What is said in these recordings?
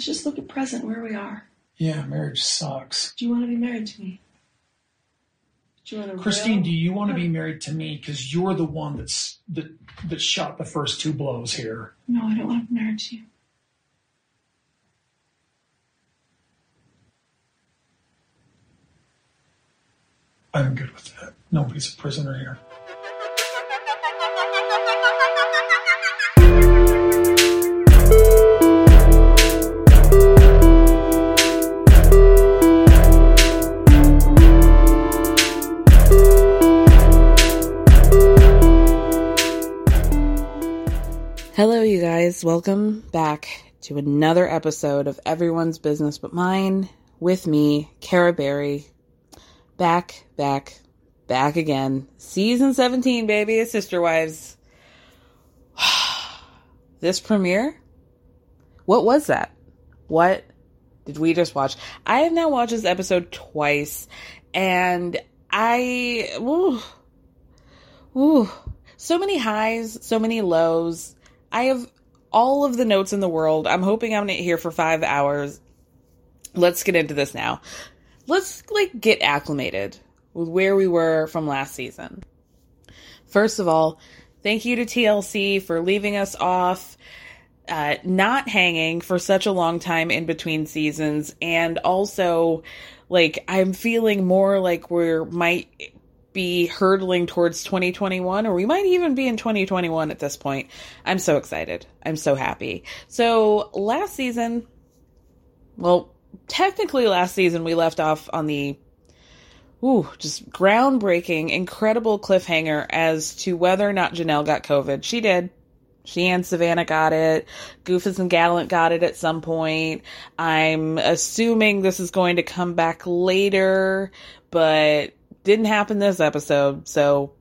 Let's just look at present where we are. Yeah, marriage sucks. Do you want to be married to me? Do you want to Christine, do you want to be married to me? Because you're the one that's that that shot the first two blows here. No, I don't want to be married to you. I'm good with that. Nobody's a prisoner here. Hello, you guys. Welcome back to another episode of Everyone's Business But Mine with me, Cara Berry. Back, back, back again. Season 17, baby, Sister Wives. this premiere? What was that? What did we just watch? I have now watched this episode twice, and I. Ooh, ooh, so many highs, so many lows. I have all of the notes in the world. I'm hoping I'm not here for five hours. Let's get into this now. Let's like get acclimated with where we were from last season. First of all, thank you to TLC for leaving us off, uh, not hanging for such a long time in between seasons, and also like I'm feeling more like we're might be hurtling towards 2021 or we might even be in 2021 at this point. I'm so excited. I'm so happy. So, last season, well, technically last season we left off on the ooh, just groundbreaking, incredible cliffhanger as to whether or not Janelle got COVID. She did. She and Savannah got it. Goofus and Gallant got it at some point. I'm assuming this is going to come back later, but didn't happen this episode, so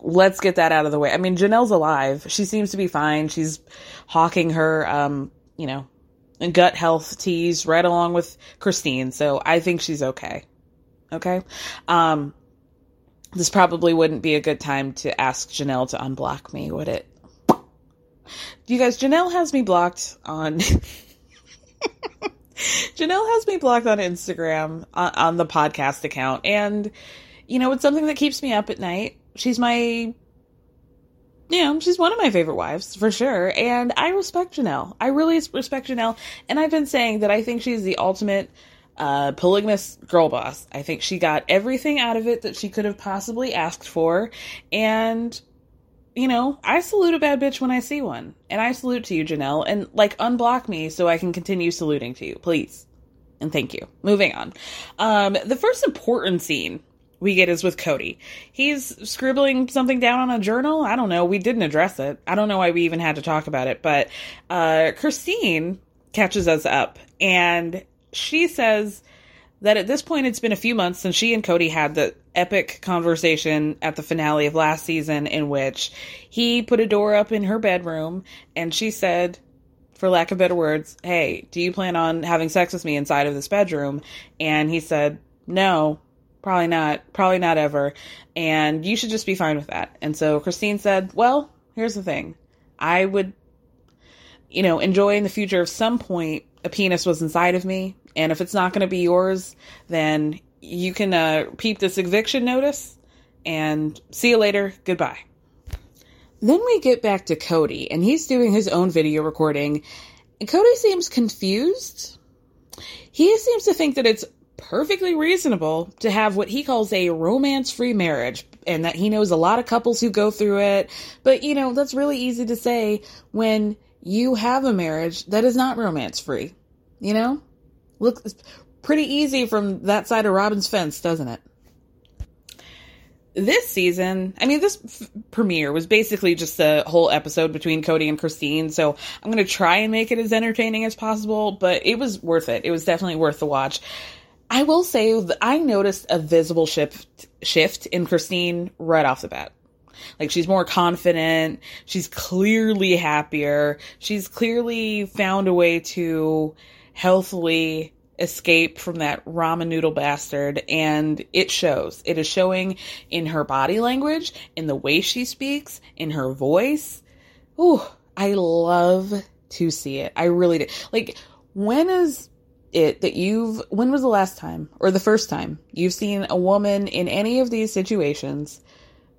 let's get that out of the way. I mean, Janelle's alive. She seems to be fine. She's hawking her, um, you know, gut health teas right along with Christine, so I think she's okay. Okay? Um, this probably wouldn't be a good time to ask Janelle to unblock me, would it? You guys, Janelle has me blocked on. Janelle has me blocked on Instagram on, on the podcast account, and you know it's something that keeps me up at night. She's my, you know, she's one of my favorite wives for sure, and I respect Janelle. I really respect Janelle, and I've been saying that I think she's the ultimate uh, polygamous girl boss. I think she got everything out of it that she could have possibly asked for, and you know, I salute a bad bitch when I see one. And I salute to you, Janelle. And like unblock me so I can continue saluting to you, please. And thank you. Moving on. Um, the first important scene we get is with Kody. He's scribbling something down on a journal. I don't know. We didn't address it. I don't know why we even had to talk about it. But uh, Christine catches us up and she says that at this point it's been a few months since she and Kody had the epic conversation at the finale of last season in which he put a door up in her bedroom and she said for lack of better words hey do you plan on having sex with me inside of this bedroom? And he said no probably not probably not ever. And you should just be fine with that. And so christine said well here's the thing. I would you know enjoy in the future if some point a penis was inside of me and if it's not going to be yours then you can uh, peep this eviction notice and see you later. Goodbye. Then we get back to Kody, and he's doing his own video recording. And Kody seems confused. He seems to think that it's perfectly reasonable to have what he calls a romance free marriage and that he knows a lot of couples who go through it. But, you know, that's really easy to say when you have a marriage that is not romance free. You know? Looks pretty easy from that side of Robyn's fence, doesn't it? This season, I mean, this f- premiere was basically just a whole episode between Kody and Christine, so I'm going to try and make it as entertaining as possible, but it was worth it. It was definitely worth the watch. I will say that I noticed a visible shift shift in Christine right off the bat. Like she's more confident, she's clearly happier, she's clearly found a way to healthily escape from that ramen noodle bastard and it shows. It is showing in her body language, in the way she speaks, in her voice. Ooh, I love to see it. I really do. Like when is it that you've when was the last time or the first time you've seen a woman in any of these situations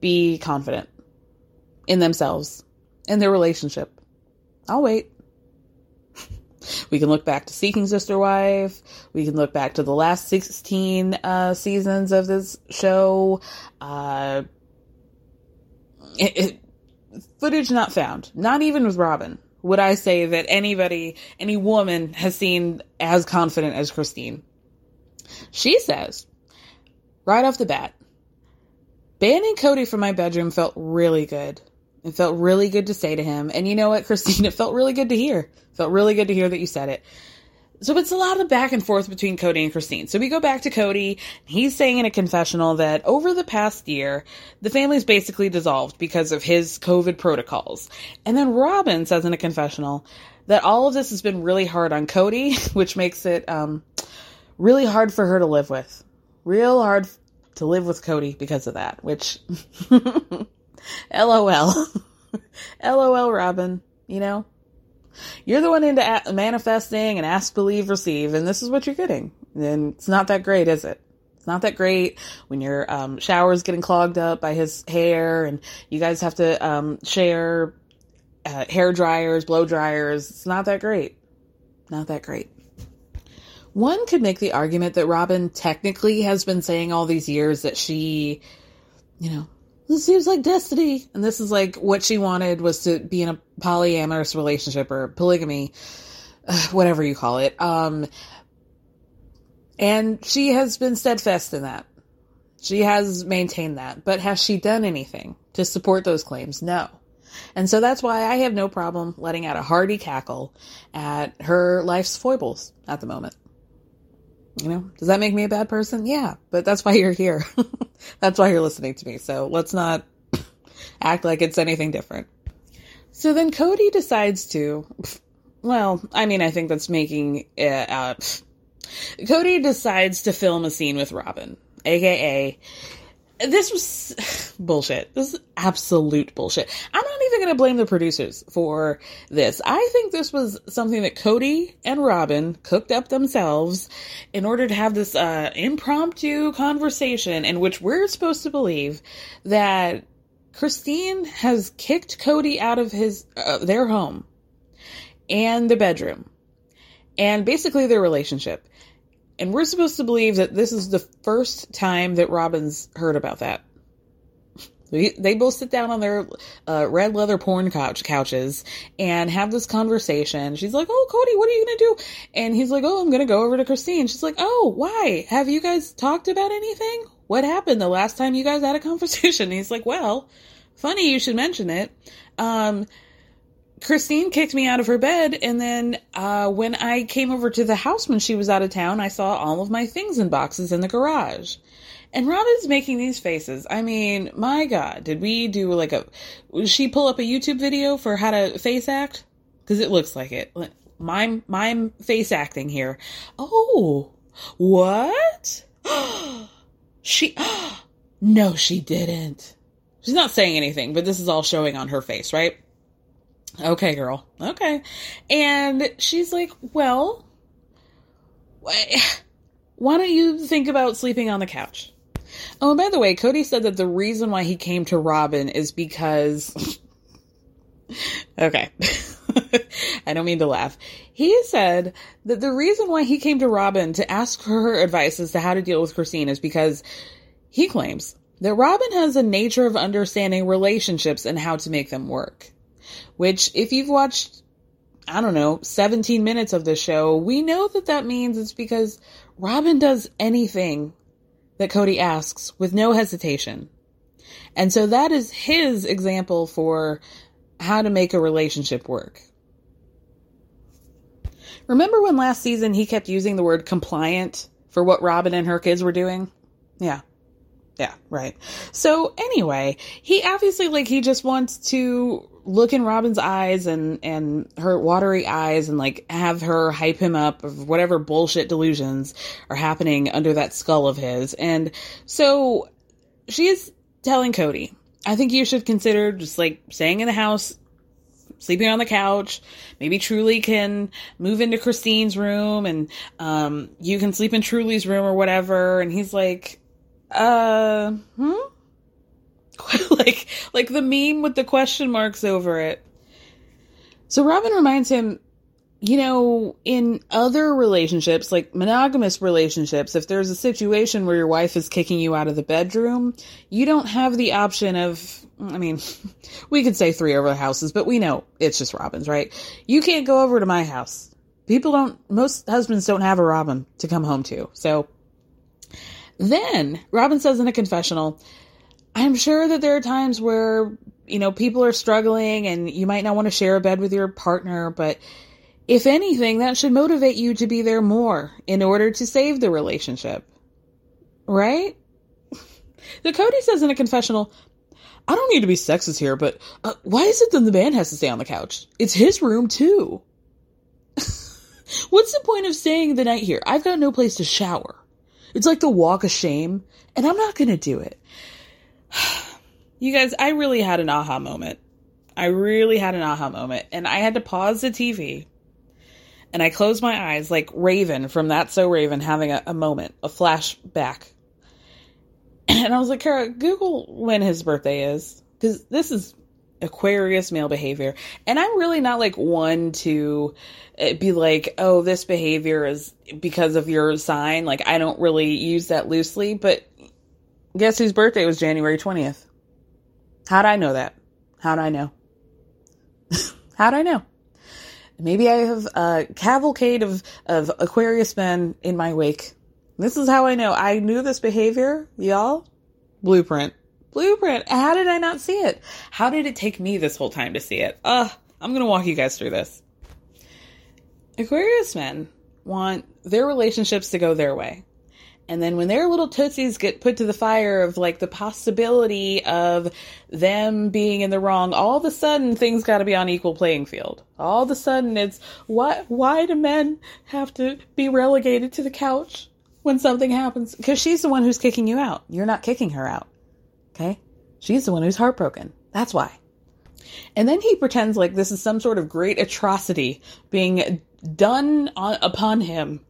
be confident in themselves in their relationship i'll wait we can look back to seeking sister wife we can look back to the last 16 uh, seasons of this show uh, it, it, footage not found not even with robin would I say that anybody, any woman has seen as confident as Christine. She says, right off the bat, banning Kody from my bedroom felt really good. It felt really good to say to him. And you know what, Christine, it felt really good to hear. It felt really good to hear that you said it. So it's a lot of back and forth between Kody and Christine. So we go back to Kody. He's saying in a confessional that over the past year, the family's basically dissolved because of his COVID protocols. And then Robyn says in a confessional that all of this has been really hard on Kody, which makes it um, really hard for her to live with. Real hard to live with Kody because of that, which LOL. LOL, Robyn, you know? You're the one into manifesting and ask, believe, receive, and this is what you're getting. And it's not that great, is it? It's not that great when your um, shower's getting clogged up by his hair, and you guys have to um, share uh, hair dryers, blow dryers. It's not that great. Not that great. One could make the argument that Robyn technically has been saying all these years that she, you know, this seems like destiny. And this is like what she wanted was to be in a polyamorous relationship or polygamy, whatever you call it. Um, and she has been steadfast in that. She has maintained that. But has she done anything to support those claims? No. And so that's why I have no problem letting out a hearty cackle at her life's foibles at the moment. You know, does that make me a bad person? Yeah, but that's why you're here. that's why you're listening to me. So let's not act like it's anything different. So then Kody decides to, well, I mean, I think that's making, it uh, Kody decides to film a scene with Robyn, aka this was bullshit. This is absolute bullshit. I'm not even going to blame the producers for this. I think this was something that Kody and Robyn cooked up themselves in order to have this uh, impromptu conversation in which we're supposed to believe that Christine has kicked Kody out of his uh, their home and the bedroom and basically their relationship. And we're supposed to believe that this is the first time that Robyn's heard about that. They both sit down on their uh, red leather porn couch couches and have this conversation. She's like, "Oh, Kody, what are you gonna do?" And he's like, "Oh, I'm gonna go over to Christine." She's like, "Oh, why? Have you guys talked about anything? What happened the last time you guys had a conversation?" And he's like, "Well, funny you should mention it. Um, Christine kicked me out of her bed, and then uh, when I came over to the house when she was out of town, I saw all of my things in boxes in the garage. And Robyn's making these faces. I mean, my God, did we do like a? She pull up a YouTube video for how to face act? Because it looks like it. Mime, mime face acting here. Oh, what? she? no, she didn't. She's not saying anything, but this is all showing on her face, right? Okay, girl. Okay. And she's like, well, why don't you think about sleeping on the couch? Oh, and by the way, Kody said that the reason why he came to Robyn is because. okay. I don't mean to laugh. He said that the reason why he came to Robyn to ask her advice as to how to deal with Christine is because he claims that Robyn has a nature of understanding relationships and how to make them work. Which, if you've watched, I don't know, 17 minutes of the show, we know that that means it's because Robyn does anything that Kody asks with no hesitation. And so that is his example for how to make a relationship work. Remember when last season he kept using the word compliant for what Robyn and her kids were doing? Yeah. Yeah, right. So anyway, he obviously like he just wants to look in Robyn's eyes and and her watery eyes and like have her hype him up of whatever bullshit delusions are happening under that skull of his. And so she is telling Kody, I think you should consider just like staying in the house, sleeping on the couch. Maybe Truely can move into Christine's room and um you can sleep in Truely's room or whatever. And he's like, uh, hmm? like like the meme with the question marks over it. So Robyn reminds him, you know, in other relationships, like monogamous relationships, if there's a situation where your wife is kicking you out of the bedroom, you don't have the option of I mean, we could say three over the houses, but we know it's just Robyn's, right? You can't go over to my house. People don't most husbands don't have a Robyn to come home to. So then Robyn says in a confessional, I'm sure that there are times where, you know, people are struggling and you might not want to share a bed with your partner, but if anything, that should motivate you to be there more in order to save the relationship. Right? The Kody says in a confessional, I don't need to be sexist here, but uh, why is it that the man has to stay on the couch? It's his room too. What's the point of staying the night here? I've got no place to shower. It's like the walk of shame, and I'm not going to do it. you guys, I really had an aha moment. I really had an aha moment, and I had to pause the TV and I closed my eyes like Raven from That's So Raven having a, a moment, a flashback. And I was like, Kara, Google when his birthday is. Because this is Aquarius male behavior. And I'm really not like one to eh, be like, oh, this behavior is because of your sign. Like, I don't really use that loosely. But guess whose birthday was January 20th? How'd I know that? How'd I know? How'd I know? Maybe I have a cavalcade of, of Aquarius men in my wake. This is how I know. I knew this behavior, y'all. Blueprint. Blueprint. How did I not see it? How did it take me this whole time to see it? Ugh, I'm gonna walk you guys through this. Aquarius men want their relationships to go their way. And then when their little tootsies get put to the fire of like the possibility of them being in the wrong, all of a sudden things got to be on equal playing field. All of a sudden it's what why do men have to be relegated to the couch when something happens? Cuz she's the one who's kicking you out. You're not kicking her out. Okay? She's the one who's heartbroken. That's why. And then he pretends like this is some sort of great atrocity being done on, upon him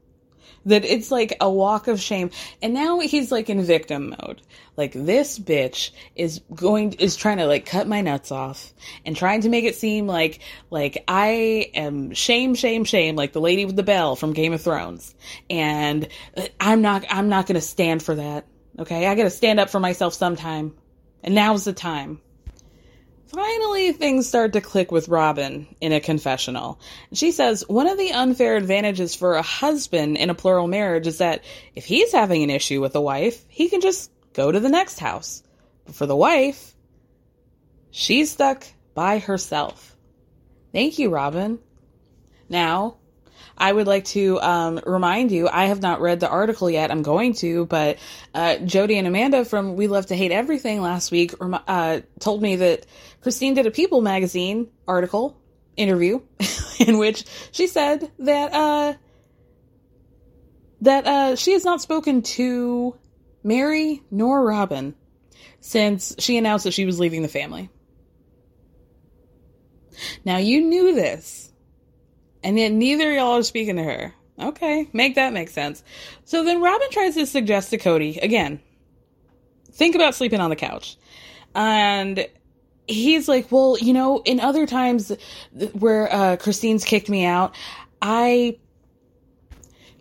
that it's like a walk of shame. And now he's like in victim mode. Like this bitch is going is trying to like cut my nuts off and trying to make it seem like like I am shame shame shame like the lady with the bell from Game of Thrones. And I'm not I'm not going to stand for that. Okay? I got to stand up for myself sometime. And now's the time. Finally, things start to click with Robyn in a confessional. She says one of the unfair advantages for a husband in a plural marriage is that if he's having an issue with a wife, he can just go to the next house. But for the wife, she's stuck by herself. Thank you, Robyn. Now, I would like to um, remind you, I have not read the article yet. I'm going to, but uh, Jody and Amanda from We Love to Hate Everything last week uh, told me that Christine did a People magazine article interview in which she said that uh, that uh, she has not spoken to Meri nor Robyn since she announced that she was leaving the family. Now you knew this and yet neither y'all are speaking to her. Okay, make that make sense. So then Robyn tries to suggest to Kody again. think about sleeping on the couch. And he's like, well, you know, in other times where uh, Christine's kicked me out, I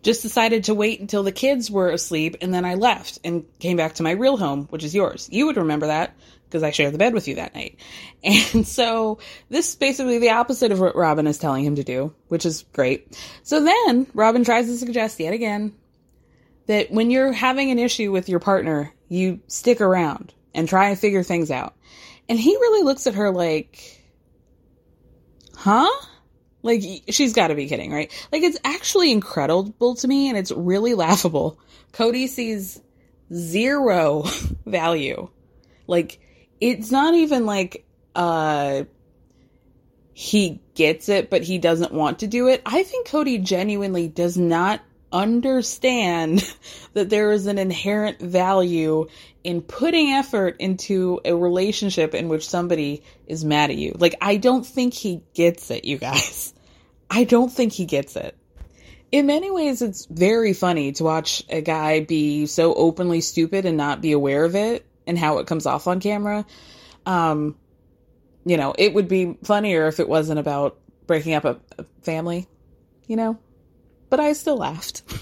just decided to wait until the kids were asleep and then I left and came back to my real home, which is yours. You would remember that because I shared the bed with you that night. And so this is basically the opposite of what Robyn is telling him to do, which is great. So then Robyn tries to suggest yet again that when you're having an issue with your partner, you stick around and try and figure things out. And he really looks at her like, huh? Like, she's got to be kidding, right? Like, it's actually incredible to me and it's really laughable. Kody sees zero value. Like, it's not even like, uh, he gets it, but he doesn't want to do it. I think Kody genuinely does not understand that there is an inherent value in putting effort into a relationship in which somebody is mad at you. Like, I don't think he gets it, you guys. I don't think he gets it. In many ways, it's very funny to watch a guy be so openly stupid and not be aware of it and how it comes off on camera. Um, you know, it would be funnier if it wasn't about breaking up a, a family, you know? But I still laughed.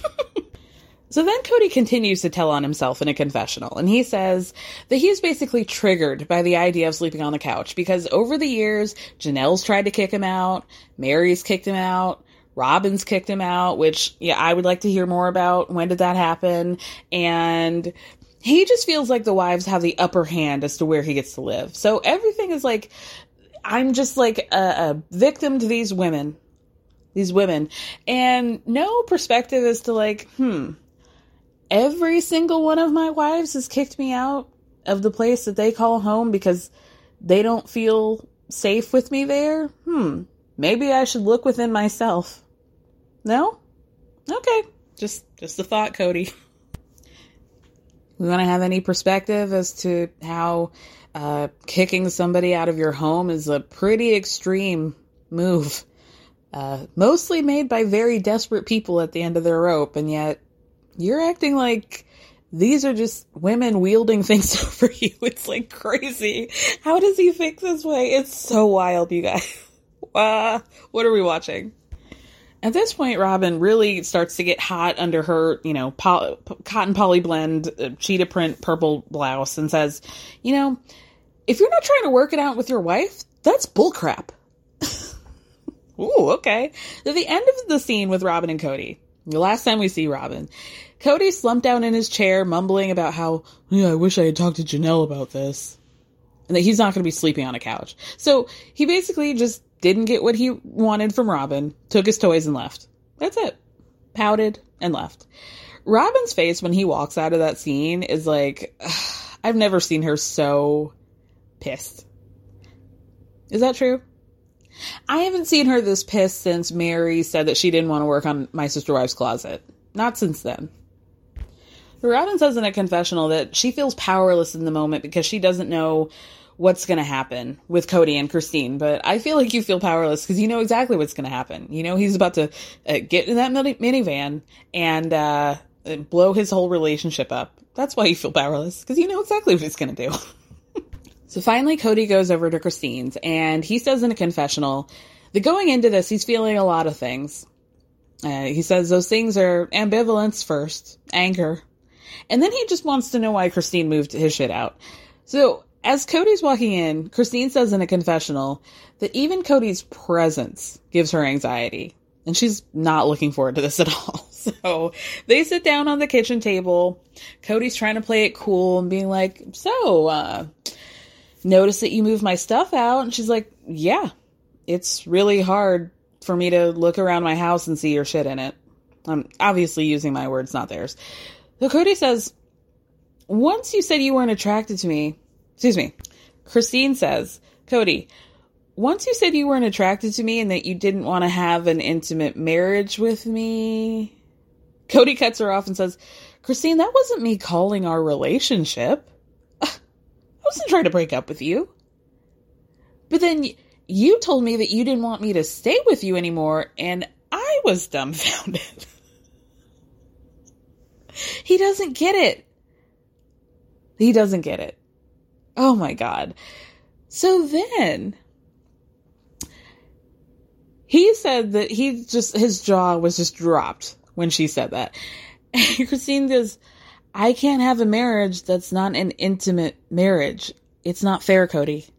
So then Kody continues to tell on himself in a confessional, and he says that he's basically triggered by the idea of sleeping on the couch because over the years, Janelle's tried to kick him out, Meri's kicked him out, Robyn's kicked him out, which, yeah, I would like to hear more about. When did that happen? And he just feels like the wives have the upper hand as to where he gets to live. So everything is like, I'm just like a, a victim to these women. These women. And no perspective as to like, hmm, every single one of my wives has kicked me out of the place that they call home because they don't feel safe with me there. Hmm. Maybe I should look within myself. No? Okay. Just just a thought, Kody. We want to have any perspective as to how uh, kicking somebody out of your home is a pretty extreme move. Uh, mostly made by very desperate people at the end of their rope, and yet you're acting like these are just women wielding things over you. It's like crazy. How does he think this way? It's so wild, you guys. Uh, what are we watching? At this point, Robyn really starts to get hot under her, you know, poly, cotton poly blend, uh, cheetah print purple blouse and says, you know, if you're not trying to work it out with your wife, that's bullcrap. Ooh, okay. At the end of the scene with Robyn and Kody, the last time we see Robyn, Kody slumped down in his chair, mumbling about how, yeah, I wish I had talked to Janelle about this. And that he's not going to be sleeping on a couch. So he basically just didn't get what he wanted from Robyn, took his toys and left. That's it. Pouted and left. Robyn's face when he walks out of that scene is like, ugh, I've never seen her so pissed. Is that true? I haven't seen her this pissed since Meri said that she didn't want to work on my sister wife's closet. Not since then. Robyn says in a confessional that she feels powerless in the moment because she doesn't know what's going to happen with Kody and Christine. But I feel like you feel powerless because you know exactly what's going to happen. You know, he's about to uh, get in that minivan and uh, blow his whole relationship up. That's why you feel powerless because you know exactly what he's going to do. So finally, Kody goes over to Christine's and he says in a confessional that going into this, he's feeling a lot of things. Uh, he says those things are ambivalence first, anger, and then he just wants to know why Christine moved his shit out. So as Kody's walking in, Christine says in a confessional that even Kody's presence gives her anxiety. And she's not looking forward to this at all. So they sit down on the kitchen table. Kody's trying to play it cool and being like, So, uh, notice that you moved my stuff out. And she's like, yeah, it's really hard for me to look around my house and see your shit in it. I'm obviously using my words, not theirs. So Kody says, once you said you weren't attracted to me, excuse me, Christine says, Kody, once you said you weren't attracted to me and that you didn't want to have an intimate marriage with me, Kody cuts her off and says, Christine, that wasn't me calling our relationship I wasn't trying to break up with you. But then you told me that you didn't want me to stay with you anymore, and I was dumbfounded. he doesn't get it. He doesn't get it. Oh my God. So then he said that he just, his jaw was just dropped when she said that. And Christine goes, I can't have a marriage that's not an intimate marriage. It's not fair, Kody.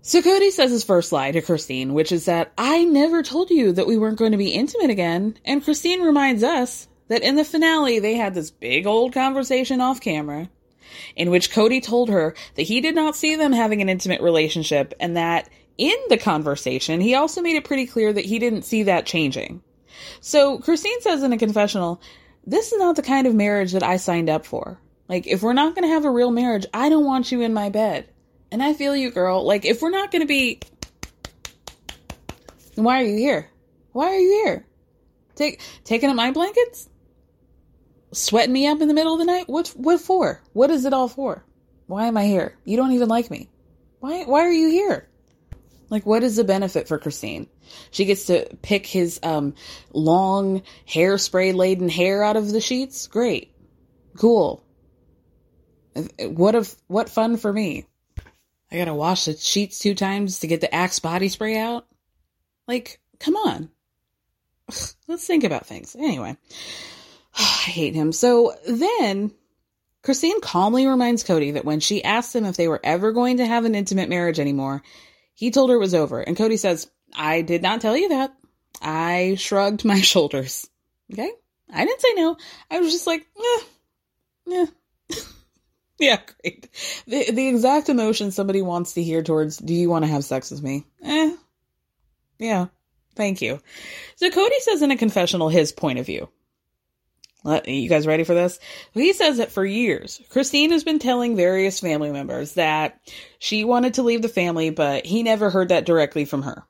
So Kody says his first lie to Christine, which is that I never told you that we weren't going to be intimate again. And Christine reminds us that in the finale, they had this big old conversation off camera in which Kody told her that he did not see them having an intimate relationship and that in the conversation, he also made it pretty clear that he didn't see that changing. So Christine says in a confessional, this is not the kind of marriage that I signed up for. Like, if we're not going to have a real marriage, I don't want you in my bed. And I feel you, girl. Like, if we're not going to be, why are you here? Why are you here? Take, taking up my blankets? Sweating me up in the middle of the night? What, what for? What is it all for? Why am I here? You don't even like me. Why, why are you here? Like, what is the benefit for Christine? She gets to pick his um, long hairspray laden hair out of the sheets. Great, cool. What if what fun for me? I gotta wash the sheets two times to get the Axe body spray out. Like, come on. Let's think about things. Anyway, I hate him. So then Christine calmly reminds Kody that when she asked him if they were ever going to have an intimate marriage anymore, he told her it was over. And Kody says, I did not tell you that. I shrugged my shoulders. Okay? I didn't say no. I was just like, eh, yeah. yeah, great. The, the exact emotion somebody wants to hear towards, do you want to have sex with me? Eh. Yeah. Thank you. So Kody says in a confessional his point of view. You guys ready for this? He says that for years, Christine has been telling various family members that she wanted to leave the family, but he never heard that directly from her.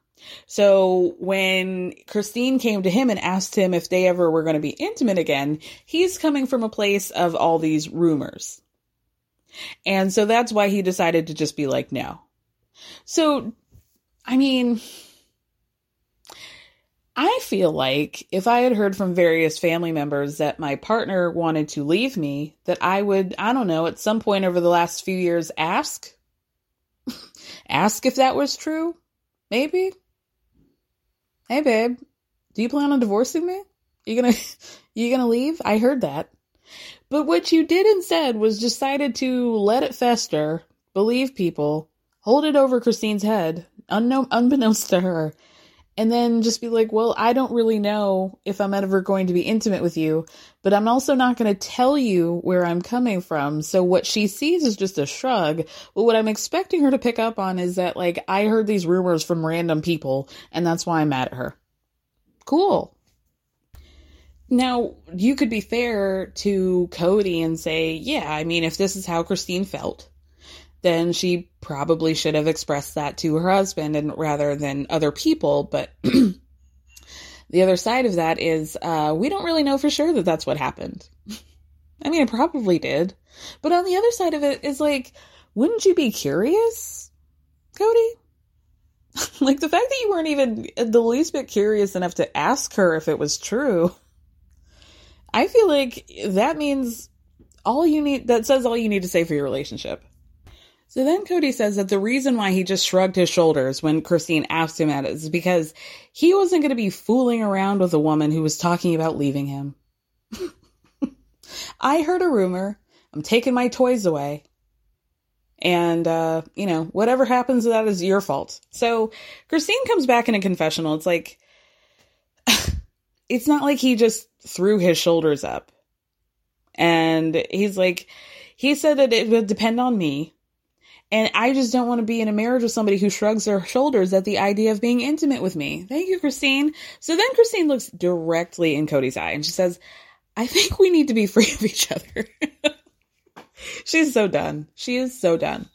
So when Christine came to him and asked him if they ever were going to be intimate again, he's coming from a place of all these rumors. And so that's why he decided to just be like, no. So, I mean, I feel like if I had heard from various family members that my partner wanted to leave me, that I would, I don't know, at some point over the last few years ask. ask if that was true. Maybe. Hey babe, do you plan on divorcing me? You gonna you gonna leave? I heard that. But what you did said was decided to let it fester, believe people, hold it over Christine's head, unknown unbeknownst to her, and then just be like, well, I don't really know if I'm ever going to be intimate with you, but I'm also not going to tell you where I'm coming from. So what she sees is just a shrug. But what I'm expecting her to pick up on is that, like, I heard these rumors from random people, and that's why I'm mad at her. Cool. Now, you could be fair to Kody and say, yeah, I mean, if this is how Christine felt, then she probably should have expressed that to her husband and rather than other people. But the other side of that is uh, we don't really know for sure that that's what happened. I mean, it probably did. But on the other side of it is like, wouldn't you be curious, Kody? like the fact that you weren't even the least bit curious enough to ask her if it was true. I feel like that means all you need, that says all you need to say for your relationship. So then Kody says that the reason why he just shrugged his shoulders when Christine asked him at because he wasn't going to be fooling around with a woman who was talking about leaving him. I heard a rumor. I'm taking my toys away. And, uh, you know, whatever happens to that is your fault. So Christine comes back in a confessional. It's like, it's not like he just threw his shoulders up. And he's like, he said that it would depend on me and I just don't want to be in a marriage with somebody who shrugs their shoulders at the idea of being intimate with me. Thank you, Christine. So then Christine looks directly in Kody's eye and she says, I think we need to be free of each other. She's so done. She is so done.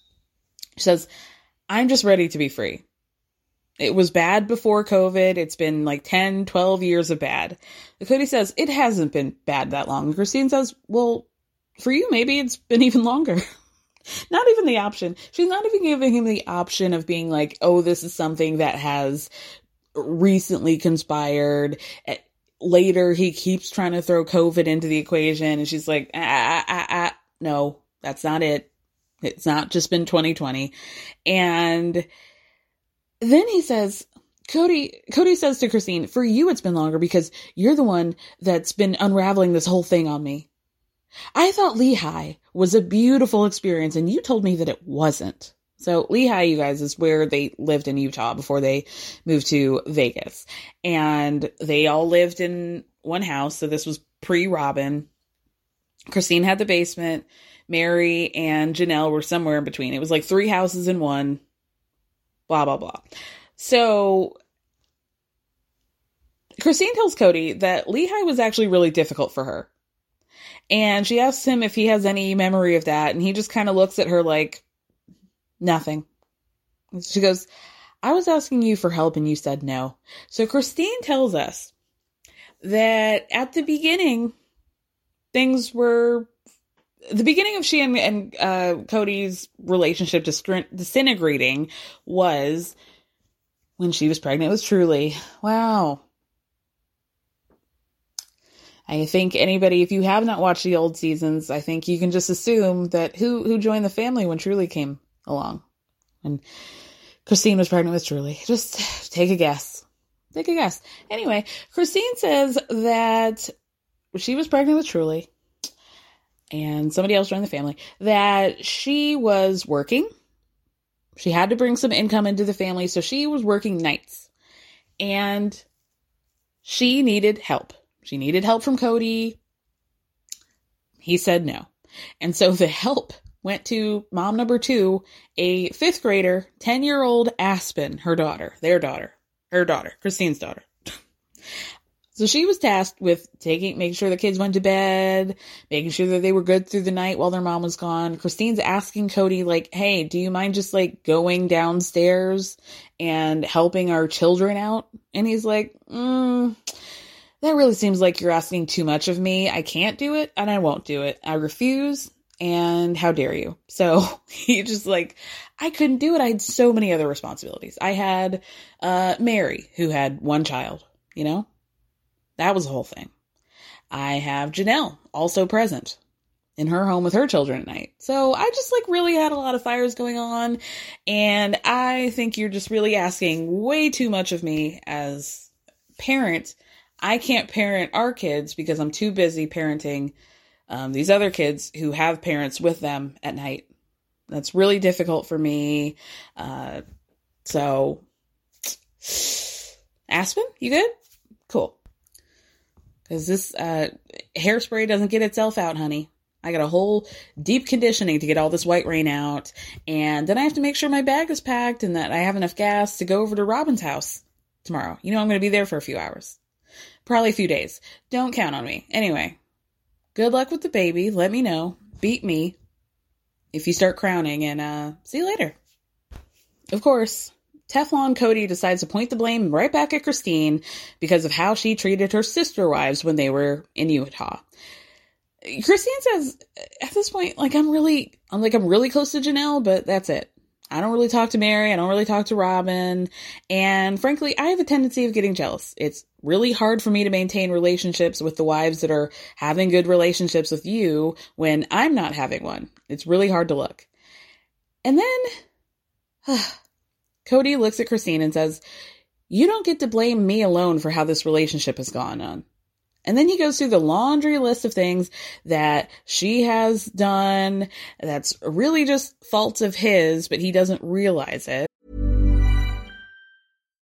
She says, I'm just ready to be free. It was bad before COVID. It's been like 10, 12 years of bad. Kody says, it hasn't been bad that long. Christine says, well, for you, maybe it's been even longer. not even the option. She's not even giving him the option of being like, oh, this is something that has recently conspired. Eh, later, he keeps trying to throw COVID into the equation, and she's like, ah, ah, ah, ah, no, That's not it. It's not just been 2020. And then he says, Kody, Kody says to Christine, for you, it's been longer because you're the one that's been unraveling this whole thing on me. I thought Lehi was a beautiful experience and you told me that it wasn't. So Lehi, you guys, is where they lived in Utah before they moved to Vegas. And they all lived in one house. So this was pre Robyn. Christine had the basement. Meri and Janelle were somewhere in between. It was like three houses in one. Blah, blah, blah. So Christine tells Kody that Lehi was actually really difficult for her. And she asks him if he has any memory of that. And he just kind of looks at her like, nothing. She goes, I was asking you for help and you said no. So Christine tells us that at the beginning, things were the beginning of she and, and uh, Kody's relationship disintegrating was when she was pregnant with Truely. Wow. I think anybody, if you have not watched the old seasons, I think you can just assume that who who joined the family when Truely came along, and Christine was pregnant with Truely. Just take a guess. Take a guess. Anyway, Christine says that she was pregnant with Truely, and somebody else joined the family. That she was working. She had to bring some income into the family, so she was working nights, and she needed help she needed help from Kody. He said no. And so the help went to mom number two, a fifth grader, 10 year old Aspyn, her daughter, their daughter, her daughter, Christine's daughter. so she was tasked with taking, making sure the kids went to bed, making sure that they were good through the night while their mom was gone. Christine's asking Kody, like, hey, do you mind just like going downstairs and helping our children out? And he's like, mm, that really seems like you're asking too much of me. I can't do it and I won't do it. I refuse and how dare you? So he just like, I couldn't do it. I had so many other responsibilities. I had uh, Meri, who had one child, you know? That was the whole thing. I have Janelle, also present in her home with her children at night. So I just like really had a lot of fires going on. And I think you're just really asking way too much of me as parent I can't parent our kids because I'm too busy parenting um, these other kids who have parents with them at night. That's really difficult for me. Uh, so, Aspyn, you good? Cool. Because this uh, hairspray doesn't get itself out, honey. I got a whole deep conditioning to get all this white rain out. And then I have to make sure my bag is packed and that I have enough gas to go over to Robyn's house tomorrow. You know, I'm going to be there for a few hours. Probably a few days. Don't count on me. Anyway, good luck with the baby. Let me know. Beat me if you start crowning, and uh, see you later. Of course, Teflon Kody decides to point the blame right back at Christine because of how she treated her sister wives when they were in Utah. Christine says at this point, like I'm really, I'm like I'm really close to Janelle, but that's it. I don't really talk to Meri. I don't really talk to Robyn. And frankly, I have a tendency of getting jealous. It's really hard for me to maintain relationships with the wives that are having good relationships with you when I'm not having one. It's really hard to look. And then uh, Kody looks at Christine and says, You don't get to blame me alone for how this relationship has gone on. And then he goes through the laundry list of things that she has done that's really just faults of his, but he doesn't realize it.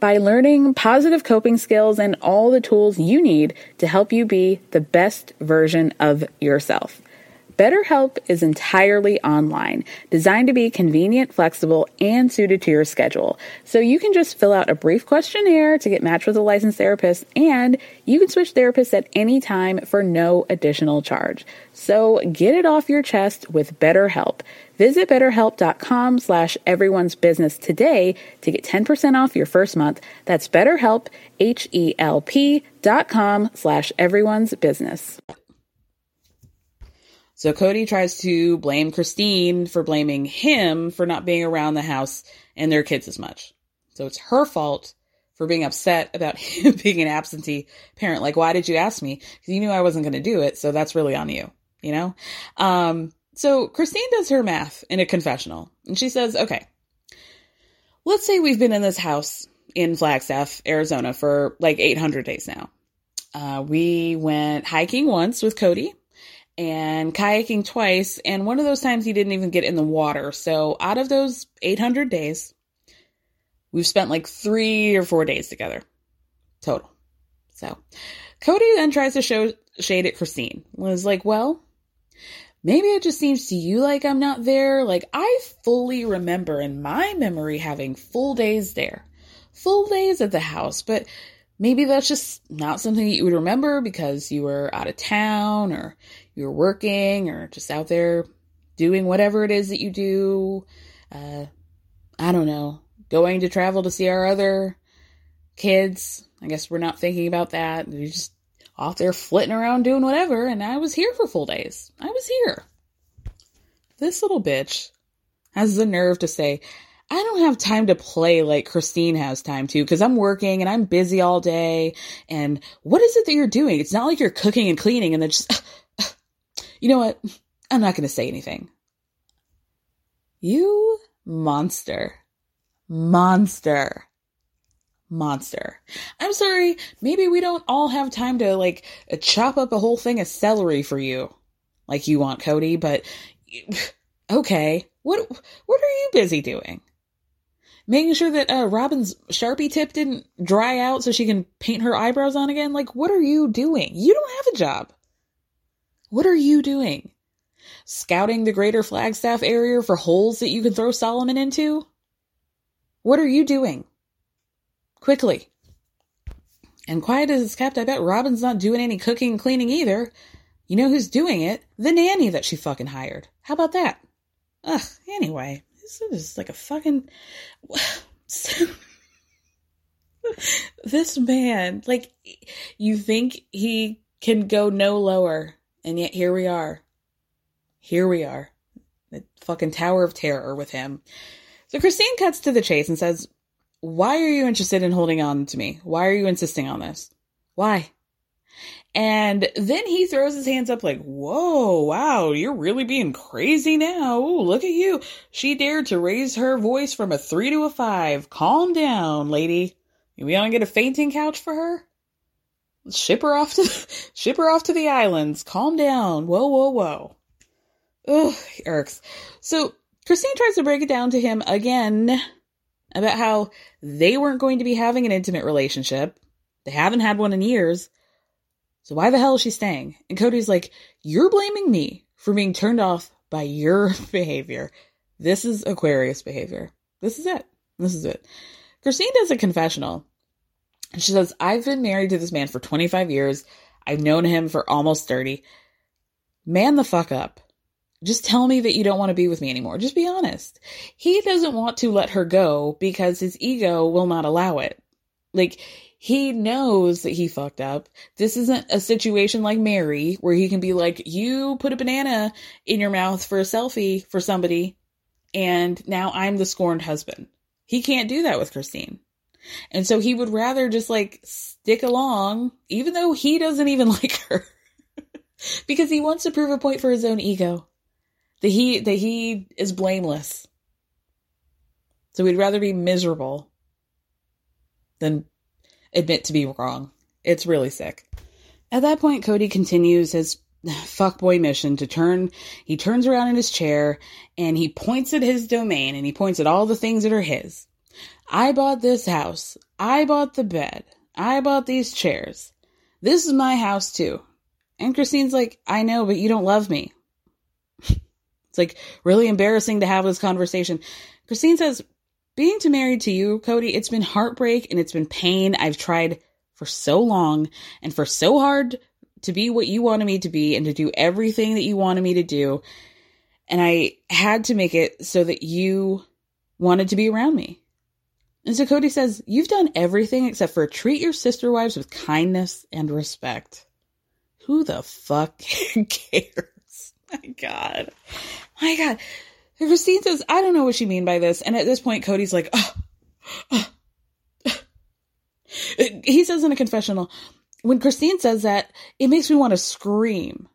by learning positive coping skills and all the tools you need to help you be the best version of yourself. BetterHelp is entirely online, designed to be convenient, flexible, and suited to your schedule. So you can just fill out a brief questionnaire to get matched with a licensed therapist, and you can switch therapists at any time for no additional charge. So get it off your chest with BetterHelp. Visit betterhelp.com slash everyone's business today to get 10% off your first month. That's betterhelp, H-E-L-P dot com slash everyone's business. So Kody tries to blame Christine for blaming him for not being around the house and their kids as much. So it's her fault for being upset about him being an absentee parent. Like, why did you ask me? Because you knew I wasn't going to do it. So that's really on you, you know? Um, so Christine does her math in a confessional and she says, okay, let's say we've been in this house in Flagstaff, Arizona for like 800 days now. Uh, we went hiking once with Kody and kayaking twice. And one of those times he didn't even get in the water. So out of those 800 days, we've spent like three or four days together total. So Kody then tries to show shade at Christine. Was like, well, maybe it just seems to you like I'm not there. Like I fully remember in my memory having full days there, full days at the house, but maybe that's just not something that you would remember because you were out of town or you were working or just out there doing whatever it is that you do. Uh, I don't know, going to travel to see our other kids. I guess we're not thinking about that. You're just off there flitting around doing whatever, and I was here for full days. I was here. This little bitch has the nerve to say, I don't have time to play like Christine has time to because I'm working and I'm busy all day. And what is it that you're doing? It's not like you're cooking and cleaning and then just, you know what? I'm not going to say anything. You monster. Monster. Monster. I'm sorry. Maybe we don't all have time to like chop up a whole thing of celery for you like you want, Kody, but okay. What, what are you busy doing? making sure that uh, Robyn's Sharpie tip didn't dry out so she can paint her eyebrows on again. Like, what are you doing? You don't have a job. What are you doing? Scouting the greater Flagstaff area for holes that you can throw Solomon into? What are you doing? Quickly. And quiet as it's kept, I bet Robyn's not doing any cooking and cleaning either. You know who's doing it? The nanny that she fucking hired. How about that? Ugh, anyway. This is like a fucking. this man, like, you think he can go no lower, and yet here we are. Here we are. The fucking Tower of Terror with him. So Christine cuts to the chase and says, Why are you interested in holding on to me? Why are you insisting on this? Why? And then he throws his hands up like, whoa, wow, you're really being crazy now. Ooh, look at you. She dared to raise her voice from a three to a five. Calm down, lady. We to get a fainting couch for her? Ship her off to, ship her off to the islands. Calm down. Whoa, whoa, whoa. Ugh, irks. So Christine tries to break it down to him again about how they weren't going to be having an intimate relationship. They haven't had one in years so why the hell is she staying? And Kody's like, You're blaming me for being turned off by your behavior. This is Aquarius behavior. This is it. This is it. Christine does a confessional. And she says, I've been married to this man for 25 years. I've known him for almost 30. Man the fuck up. Just tell me that you don't want to be with me anymore. Just be honest. He doesn't want to let her go because his ego will not allow it. Like, he knows that he fucked up. This isn't a situation like Meri where he can be like, you put a banana in your mouth for a selfie for somebody and now I'm the scorned husband. He can't do that with Christine. And so he would rather just like stick along, even though he doesn't even like her, because he wants to prove a point for his own ego that he that he is blameless. So we'd rather be miserable than admit to be wrong. It's really sick. At that point, Kody continues his fuckboy mission to turn he turns around in his chair and he points at his domain and he points at all the things that are his. I bought this house. I bought the bed. I bought these chairs. This is my house too. And Christine's like, I know, but you don't love me. Like really embarrassing to have this conversation. Christine says, being to married to you, Kody, it's been heartbreak and it's been pain. I've tried for so long and for so hard to be what you wanted me to be and to do everything that you wanted me to do. And I had to make it so that you wanted to be around me. And so Kody says, You've done everything except for treat your sister wives with kindness and respect. Who the fuck cares? My God. My God. Christine says, I don't know what you mean by this. And at this point, Kody's like, oh, oh, oh. He says in a confessional, when Christine says that, it makes me want to scream.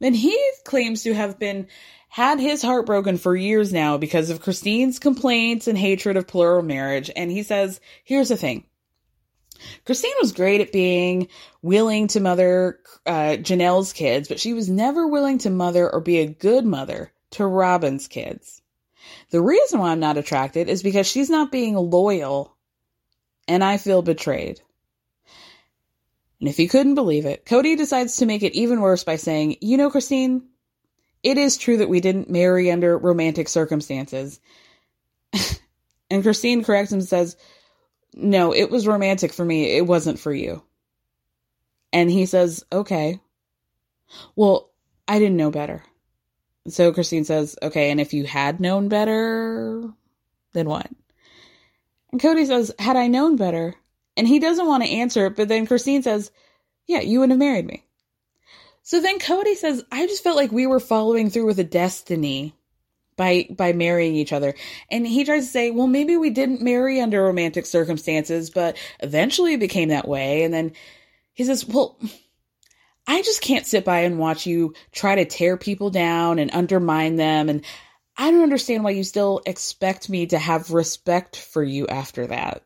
Then he claims to have been had his heart broken for years now because of Christine's complaints and hatred of plural marriage. And he says, here's the thing. Christine was great at being willing to mother uh, Janelle's kids, but she was never willing to mother or be a good mother to Robyn's kids. The reason why I'm not attracted is because she's not being loyal and I feel betrayed. And if you couldn't believe it, Kody decides to make it even worse by saying, You know, Christine, it is true that we didn't marry under romantic circumstances. and Christine corrects him and says, No, it was romantic for me. It wasn't for you. And he says, Okay. Well, I didn't know better. So Christine says, okay, and if you had known better, then what? And Kody says, had I known better? And he doesn't want to answer but then Christine says, yeah, you wouldn't have married me. So then Kody says, I just felt like we were following through with a destiny by by marrying each other. And he tries to say, well, maybe we didn't marry under romantic circumstances, but eventually it became that way. And then he says, well, I just can't sit by and watch you try to tear people down and undermine them. And I don't understand why you still expect me to have respect for you after that.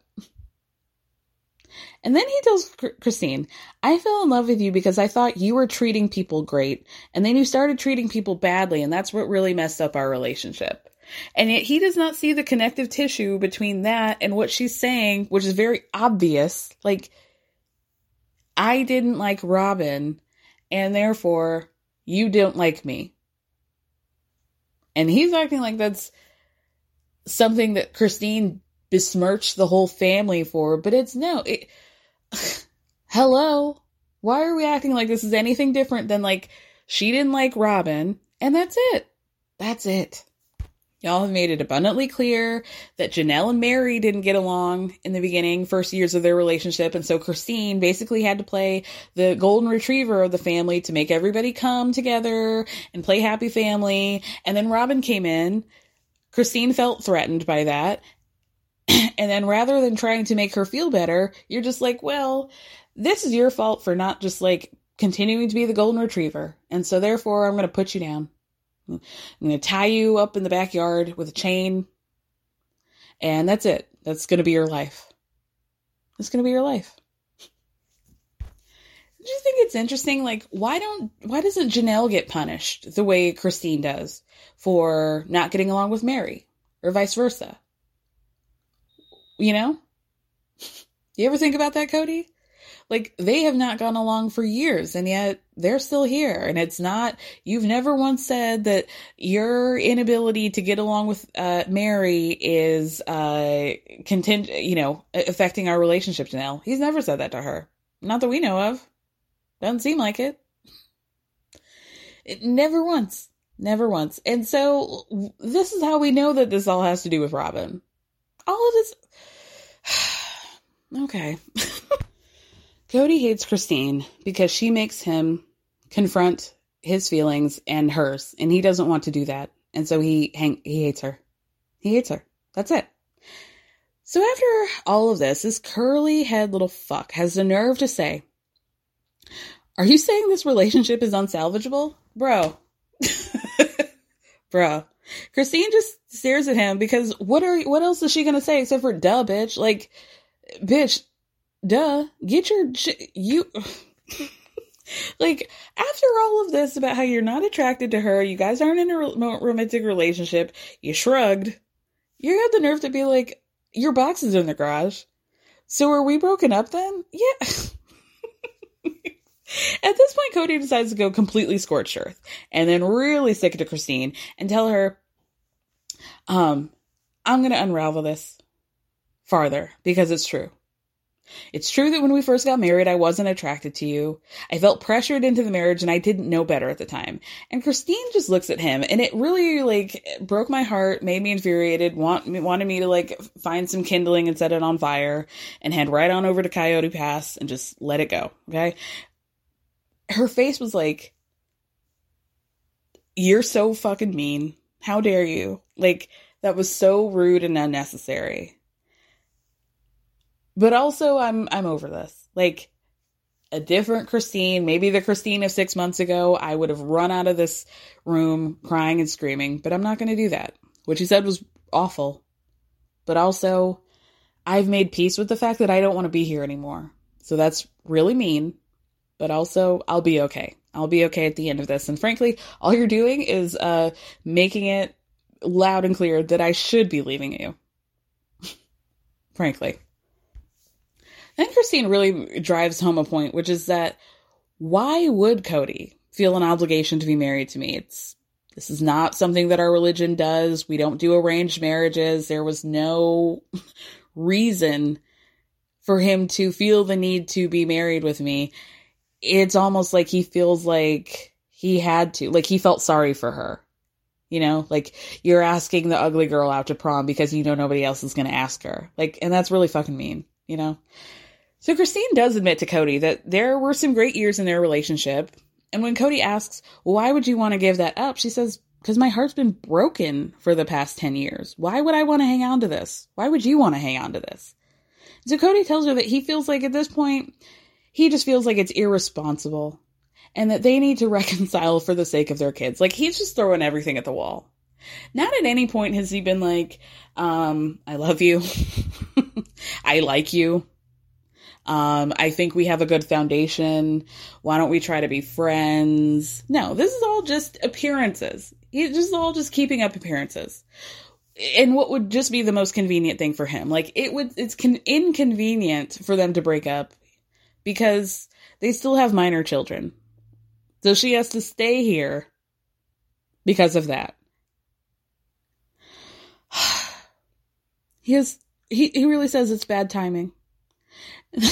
And then he tells Christine, I fell in love with you because I thought you were treating people great. And then you started treating people badly. And that's what really messed up our relationship. And yet he does not see the connective tissue between that and what she's saying, which is very obvious. Like, I didn't like Robyn and therefore you don't like me. And he's acting like that's something that Christine besmirched the whole family for, but it's no. It, hello? Why are we acting like this is anything different than like she didn't like Robyn and that's it? That's it. Y'all have made it abundantly clear that Janelle and Meri didn't get along in the beginning, first years of their relationship. And so Christine basically had to play the golden retriever of the family to make everybody come together and play happy family. And then Robyn came in. Christine felt threatened by that. And then rather than trying to make her feel better, you're just like, well, this is your fault for not just like continuing to be the golden retriever. And so therefore, I'm going to put you down. I'm going to tie you up in the backyard with a chain. And that's it. That's going to be your life. That's going to be your life. Do you think it's interesting? Like, why don't, why doesn't Janelle get punished the way Christine does for not getting along with Meri or vice versa? You know? You ever think about that, Kody? Like they have not gone along for years and yet they're still here. And it's not, you've never once said that your inability to get along with uh, Meri is uh, content, you know, affecting our relationship Janelle. He's never said that to her. Not that we know of. Doesn't seem like it. it. Never once. Never once. And so this is how we know that this all has to do with Robyn. All of this. okay. Kody hates Christine because she makes him confront his feelings and hers, and he doesn't want to do that. And so he hang, he hates her. He hates her. That's it. So after all of this, this curly head little fuck has the nerve to say, Are you saying this relationship is unsalvageable? Bro. Bro. Christine just stares at him because what are what else is she gonna say except for duh bitch? Like bitch, duh, get your you like after all of this about how you're not attracted to her, you guys aren't in a romantic relationship, you shrugged. You had the nerve to be like, your box is in the garage. So are we broken up then? Yeah. At this point, Kody decides to go completely scorched earth and then really stick it to Christine and tell her, um, I'm going to unravel this farther because it's true. It's true that when we first got married, I wasn't attracted to you. I felt pressured into the marriage and I didn't know better at the time. And Christine just looks at him and it really like broke my heart, made me infuriated, want, wanted me to like find some kindling and set it on fire and head right on over to Coyote Pass and just let it go. Okay. Her face was like, you're so fucking mean. How dare you? Like, that was so rude and unnecessary. But also I'm I'm over this. Like a different Christine, maybe the Christine of 6 months ago, I would have run out of this room crying and screaming, but I'm not going to do that. What she said was awful. But also I've made peace with the fact that I don't want to be here anymore. So that's really mean, but also I'll be okay. I'll be okay at the end of this. And frankly, all you're doing is uh making it loud and clear that I should be leaving you. frankly. Then Christine really drives home a point, which is that why would Kody feel an obligation to be married to me? It's this is not something that our religion does. We don't do arranged marriages. There was no reason for him to feel the need to be married with me. It's almost like he feels like he had to, like he felt sorry for her. You know, like you're asking the ugly girl out to prom because you know nobody else is going to ask her. Like, and that's really fucking mean, you know? So Christine does admit to Kody that there were some great years in their relationship. And when Kody asks, why would you want to give that up? She says, because my heart's been broken for the past 10 years. Why would I want to hang on to this? Why would you want to hang on to this? So Kody tells her that he feels like at this point, he just feels like it's irresponsible and that they need to reconcile for the sake of their kids. Like he's just throwing everything at the wall. Not at any point has he been like, um, I love you. I like you. Um, I think we have a good foundation. Why don't we try to be friends? No, this is all just appearances. It's just all just keeping up appearances. And what would just be the most convenient thing for him? Like it would, it's con- inconvenient for them to break up because they still have minor children. So she has to stay here because of that. he is, he, he really says it's bad timing. and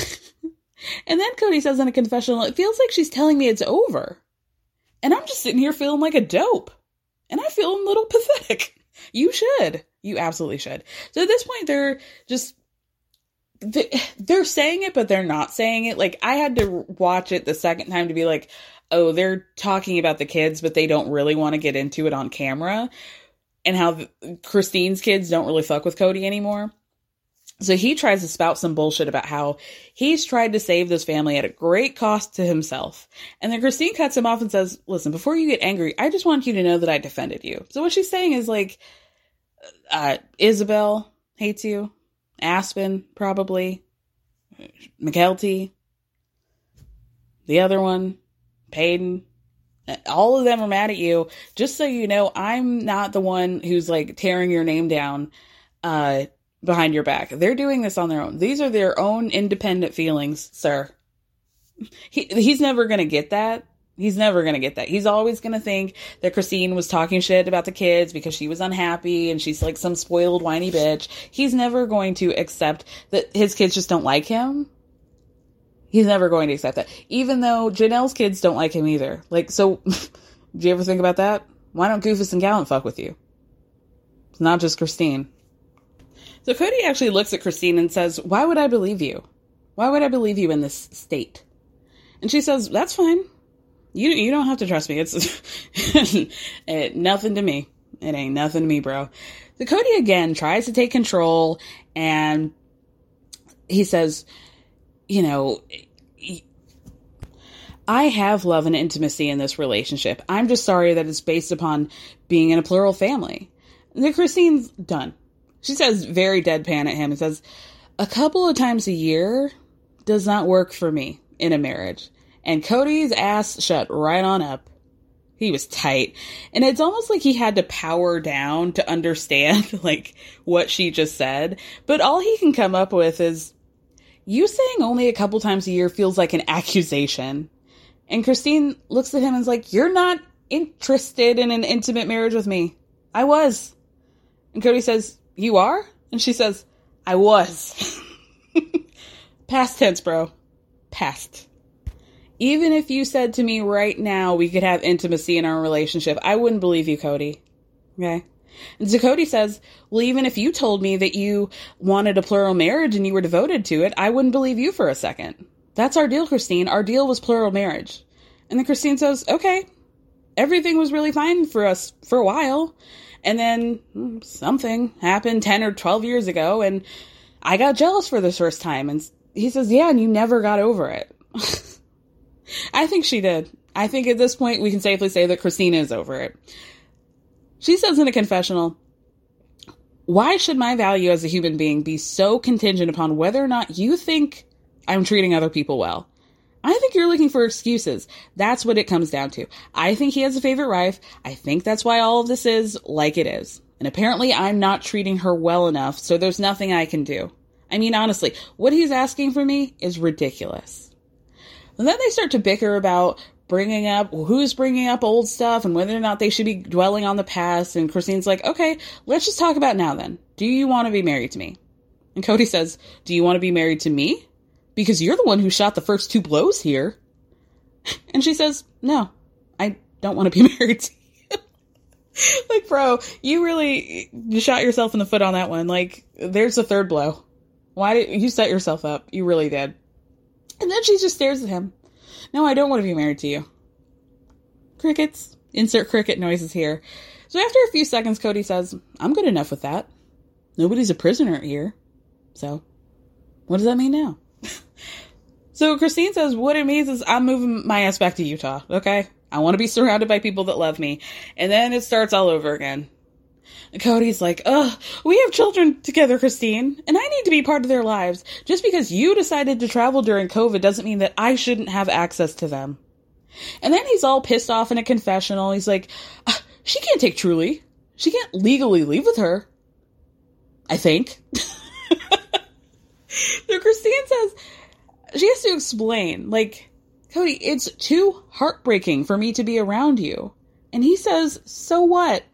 then Kody says in a confessional, it feels like she's telling me it's over. And I'm just sitting here feeling like a dope. And I feel a little pathetic. You should. You absolutely should. So at this point, they're just. They're saying it, but they're not saying it. Like, I had to watch it the second time to be like, oh, they're talking about the kids, but they don't really want to get into it on camera. And how Christine's kids don't really fuck with Kody anymore. So he tries to spout some bullshit about how he's tried to save this family at a great cost to himself. And then Christine cuts him off and says, Listen, before you get angry, I just want you to know that I defended you. So what she's saying is like, uh, Ysabel hates you. Aspyn, probably. Mykelti. The other one. Paedon. All of them are mad at you. Just so you know, I'm not the one who's like tearing your name down. Uh, behind your back. They're doing this on their own. These are their own independent feelings, sir. He he's never going to get that. He's never going to get that. He's always going to think that Christine was talking shit about the kids because she was unhappy and she's like some spoiled whiny bitch. He's never going to accept that his kids just don't like him. He's never going to accept that. Even though Janelle's kids don't like him either. Like, so, do you ever think about that? Why don't Goofus and Gallant fuck with you? It's not just Christine. So Kody actually looks at Christine and says, Why would I believe you? Why would I believe you in this state? And she says, That's fine. You you don't have to trust me. It's it, nothing to me. It ain't nothing to me, bro. So Kody again tries to take control and he says, you know, I have love and intimacy in this relationship. I'm just sorry that it's based upon being in a plural family. And Christine's done. She says very deadpan at him and says, a couple of times a year does not work for me in a marriage. And Kody's ass shut right on up. He was tight. And it's almost like he had to power down to understand like what she just said. But all he can come up with is you saying only a couple times a year feels like an accusation. And Christine looks at him and is like, You're not interested in an intimate marriage with me. I was. And Kody says, You are? And she says, I was. Past tense, bro. Past. Even if you said to me right now we could have intimacy in our relationship, I wouldn't believe you, Kody. Okay? And so Kody says, Well, even if you told me that you wanted a plural marriage and you were devoted to it, I wouldn't believe you for a second. That's our deal, Christine. Our deal was plural marriage. And then Christine says, Okay, everything was really fine for us for a while. And then hmm, something happened 10 or 12 years ago, and I got jealous for the first time. And he says, Yeah, and you never got over it. I think she did. I think at this point we can safely say that Christina is over it. She says in a confessional, Why should my value as a human being be so contingent upon whether or not you think I'm treating other people well? I think you're looking for excuses. That's what it comes down to. I think he has a favorite wife. I think that's why all of this is like it is. And apparently I'm not treating her well enough, so there's nothing I can do. I mean, honestly, what he's asking for me is ridiculous. And then they start to bicker about bringing up who's bringing up old stuff and whether or not they should be dwelling on the past. And Christine's like, okay, let's just talk about now then. Do you want to be married to me? And Kody says, do you want to be married to me? Because you're the one who shot the first two blows here. And she says, no, I don't want to be married to you. like, bro, you really shot yourself in the foot on that one. Like, there's a third blow. Why did you set yourself up? You really did. And then she just stares at him. No, I don't want to be married to you. Crickets. Insert cricket noises here. So after a few seconds, Kody says, I'm good enough with that. Nobody's a prisoner here. So, what does that mean now? so Christine says, what it means is I'm moving my ass back to Utah, okay? I want to be surrounded by people that love me. And then it starts all over again. Kody's like, ugh, we have children together, Christine, and I need to be part of their lives. Just because you decided to travel during COVID doesn't mean that I shouldn't have access to them. And then he's all pissed off in a confessional. He's like, uh, she can't take Truely. She can't legally leave with her. I think. so Christine says, she has to explain, like, Kody, it's too heartbreaking for me to be around you. And he says, so what?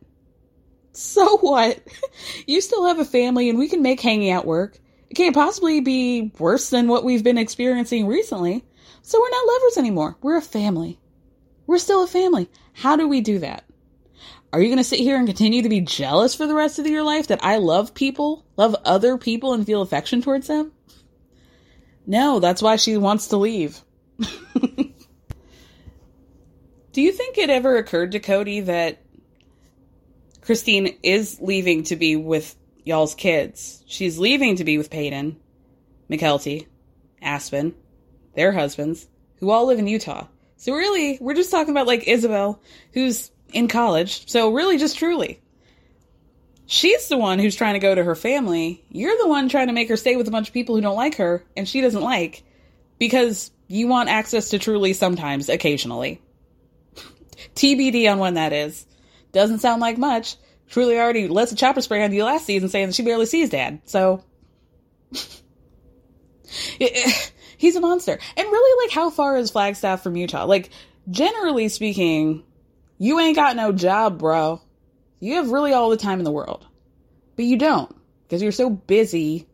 So what? You still have a family and we can make hanging out work. It can't possibly be worse than what we've been experiencing recently. So we're not lovers anymore. We're a family. We're still a family. How do we do that? Are you going to sit here and continue to be jealous for the rest of your life that I love people, love other people, and feel affection towards them? No, that's why she wants to leave. do you think it ever occurred to Kody that Christine is leaving to be with y'all's kids. She's leaving to be with Paedon, Mykelti, Aspyn, their husbands, who all live in Utah. So really, we're just talking about like Ysabel, who's in college. So really, just Truely. She's the one who's trying to go to her family. You're the one trying to make her stay with a bunch of people who don't like her and she doesn't like because you want access to Truely sometimes, occasionally. TBD on when that is. Doesn't sound like much. Truely already lets a chopper spray on you last season saying she barely sees dad. So. he's a monster. And really, like, how far is Flagstaff from Utah? Like, generally speaking, you ain't got no job, bro. You have really all the time in the world. But you don't, because you're so busy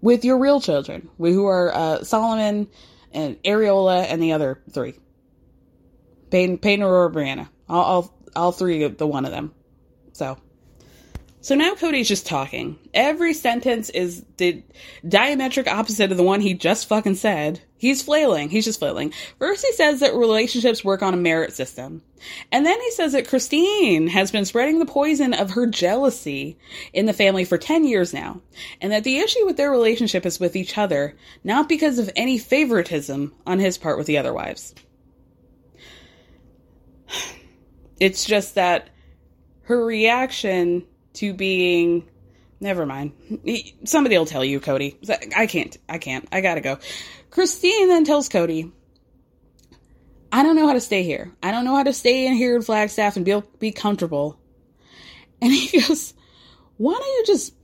with your real children, who are uh, Solomon and Ariella and the other three. Peyton, Peyton or Breanna. All, all, all three, the one of them. So. So now Kody's just talking. Every sentence is the diametric opposite of the one he just fucking said. He's flailing. He's just flailing. First, he says that relationships work on a merit system. And then he says that Christine has been spreading the poison of her jealousy in the family for 10 years now. And that the issue with their relationship is with each other, not because of any favoritism on his part with the other wives. It's just that her reaction to being never mind. Somebody will tell you, Kody. I can't. I can't. I gotta go. Christine then tells Kody, I don't know how to stay here. I don't know how to stay in here in Flagstaff and be, be comfortable. And he goes, Why don't you just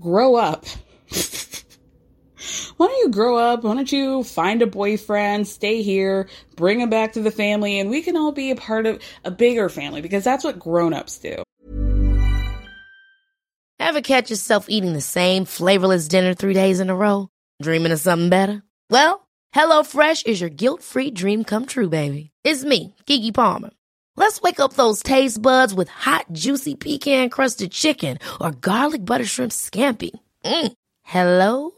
grow up? Why don't you grow up? Why don't you find a boyfriend, stay here, bring him back to the family, and we can all be a part of a bigger family because that's what grown ups do. Ever catch yourself eating the same flavorless dinner three days in a row? Dreaming of something better? Well, HelloFresh is your guilt free dream come true, baby. It's me, Keke Palmer. Let's wake up those taste buds with hot, juicy pecan crusted chicken or garlic butter shrimp scampi. Mm. Hello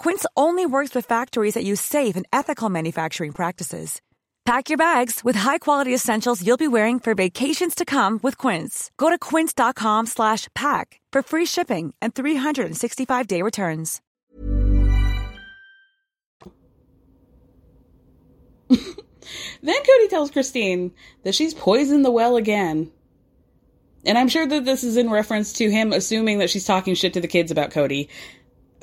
Quince only works with factories that use safe and ethical manufacturing practices. Pack your bags with high-quality essentials you'll be wearing for vacations to come with Quince. Go to quince.com/pack for free shipping and 365-day returns. then Kody tells Christine that she's poisoned the well again. And I'm sure that this is in reference to him assuming that she's talking shit to the kids about Kody.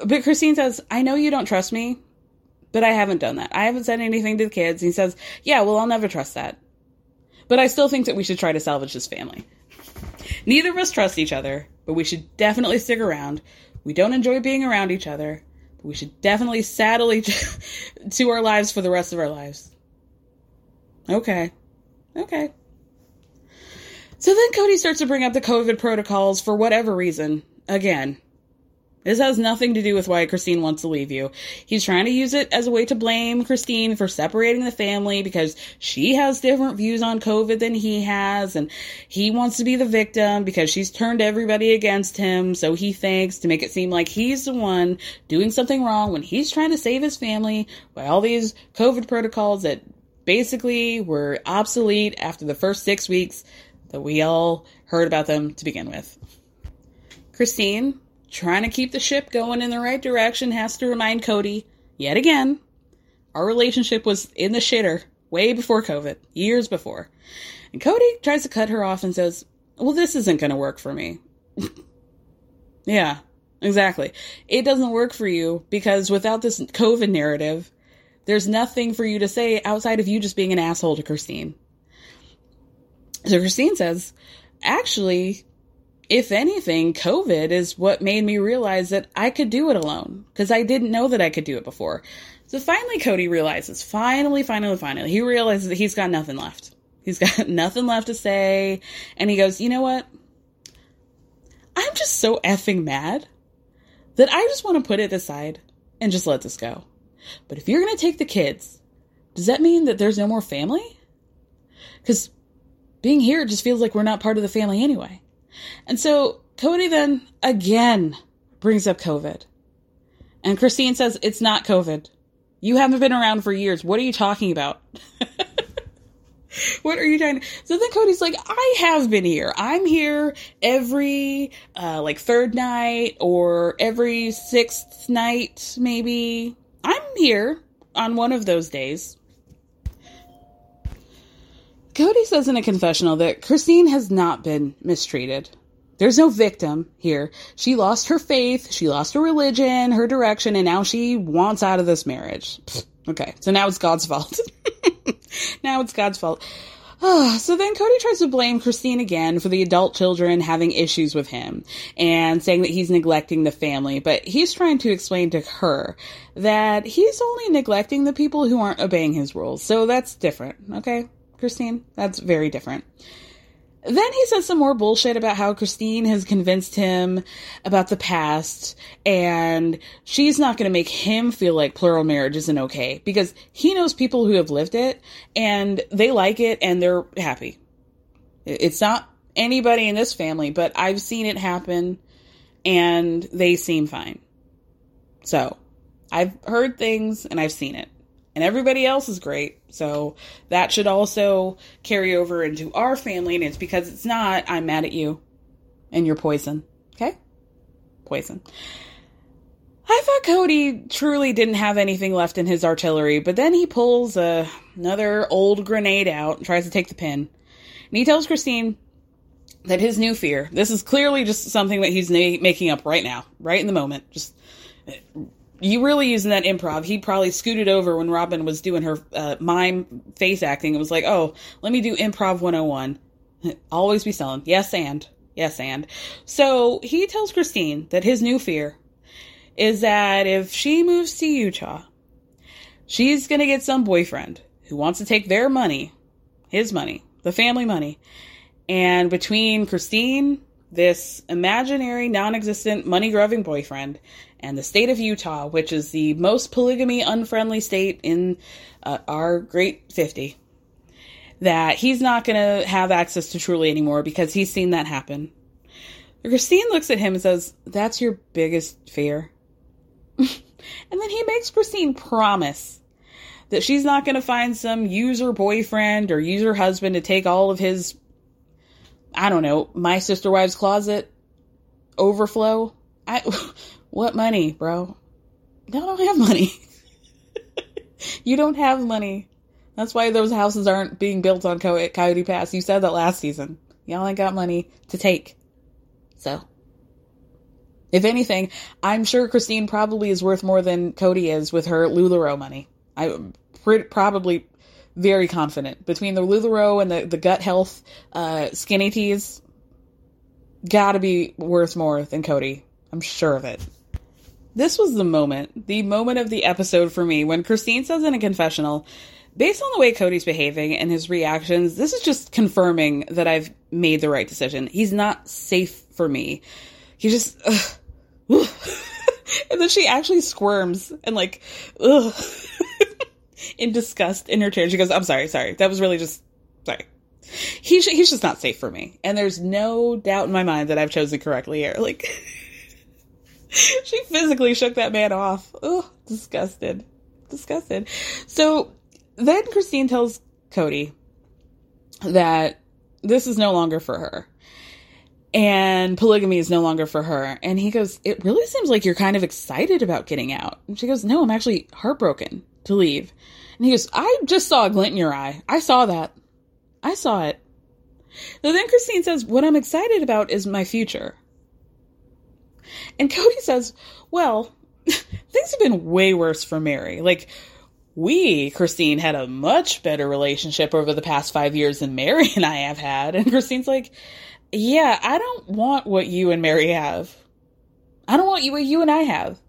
But Christine says, I know you don't trust me, but I haven't done that. I haven't said anything to the kids. And he says, Yeah, well, I'll never trust that. But I still think that we should try to salvage this family. Neither of us trust each other, but we should definitely stick around. We don't enjoy being around each other, but we should definitely saddle each to our lives for the rest of our lives. Okay. Okay. So then Kody starts to bring up the COVID protocols for whatever reason. Again, this has nothing to do with why Christine wants to leave you. He's trying to use it as a way to blame Christine for separating the family because she has different views on COVID than he has, and he wants to be the victim because she's turned everybody against him. So he thinks to make it seem like he's the one doing something wrong when he's trying to save his family by all these COVID protocols that basically were obsolete after the first six weeks that we all heard about them to begin with. Christine, trying to keep the ship going in the right direction, has to remind Kody, yet again, our relationship was in the shitter way before COVID, years before. And Kody tries to cut her off and says, Well, this isn't going to work for me. yeah, exactly. It doesn't work for you because without this COVID narrative, there's nothing for you to say outside of you just being an asshole to Christine. So Christine says, Actually, if anything, COVID is what made me realize that I could do it alone because I didn't know that I could do it before. So finally, Kody realizes, finally, finally, finally, he realizes that he's got nothing left. He's got nothing left to say. And he goes, you know what? I'm just so effing mad that I just want to put it aside and just let this go. But if you're going to take the kids, does that mean that there's no more family? Because being here just feels like we're not part of the family anyway. And so Kody then again brings up COVID. And Christine says, It's not COVID. You haven't been around for years. What are you talking about? what are you talking? So then Kody's like, I have been here. I'm here every uh, like third night or every sixth night, maybe. I'm here on one of those days. Kody says in a confessional that Christine has not been mistreated. there's no victim here. She lost her faith, she lost her religion, her direction, and now she wants out of this marriage. Okay, so now it's God's fault. now it's God's fault. Oh, so then Kody tries to blame Christine again for the adult children having issues with him and saying that he's neglecting the family, but he's trying to explain to her that he's only neglecting the people who aren't obeying his rules. So that's different, okay? Christine, that's very different. Then he says some more bullshit about how Christine has convinced him about the past and she's not going to make him feel like plural marriage isn't okay because he knows people who have lived it and they like it and they're happy. It's not anybody in this family, but I've seen it happen and they seem fine. So I've heard things and I've seen it and everybody else is great. So that should also carry over into our family. And it's because it's not, I'm mad at you and you're poison. Okay? Poison. I thought Kody truly didn't have anything left in his artillery, but then he pulls a, another old grenade out and tries to take the pin. And he tells Christine that his new fear, this is clearly just something that he's na- making up right now, right in the moment, just you really using that improv. He probably scooted over when Robyn was doing her uh, mime face acting. It was like, oh, let me do improv 101. Always be selling. Yes, and. Yes, and. So he tells Christine that his new fear is that if she moves to Utah, she's going to get some boyfriend who wants to take their money, his money, the family money. And between Christine, this imaginary, non existent, money grubbing boyfriend, and the state of Utah, which is the most polygamy unfriendly state in uh, our great 50, that he's not going to have access to Truely anymore because he's seen that happen. Christine looks at him and says, That's your biggest fear. and then he makes Christine promise that she's not going to find some user boyfriend or user husband to take all of his, I don't know, my sister wife's closet overflow. I what money, bro? I don't have money. you don't have money. That's why those houses aren't being built on Coyote Pass. You said that last season. Y'all ain't got money to take. So, if anything, I'm sure Christine probably is worth more than Kody is with her LuLaRoe money. I'm probably very confident between the LuLaRoe and the, the gut health uh, skinny teas. Gotta be worth more than Kody. I'm sure of it. This was the moment, the moment of the episode for me when Christine says in a confessional, based on the way Kody's behaving and his reactions, this is just confirming that I've made the right decision. He's not safe for me. He just, ugh, and then she actually squirms and like, ugh, in disgust in her chair. She goes, "I'm sorry, sorry. That was really just sorry." He's he's just not safe for me, and there's no doubt in my mind that I've chosen correctly here. Like. she physically shook that man off. Oh, disgusted. Disgusted. So then Christine tells Kody that this is no longer for her. And polygamy is no longer for her. And he goes, It really seems like you're kind of excited about getting out. And she goes, No, I'm actually heartbroken to leave. And he goes, I just saw a glint in your eye. I saw that. I saw it. So then Christine says, What I'm excited about is my future. And Kody says, Well, things have been way worse for Meri. Like, we, Christine, had a much better relationship over the past five years than Meri and I have had. And Christine's like, Yeah, I don't want what you and Meri have. I don't want you what you and I have.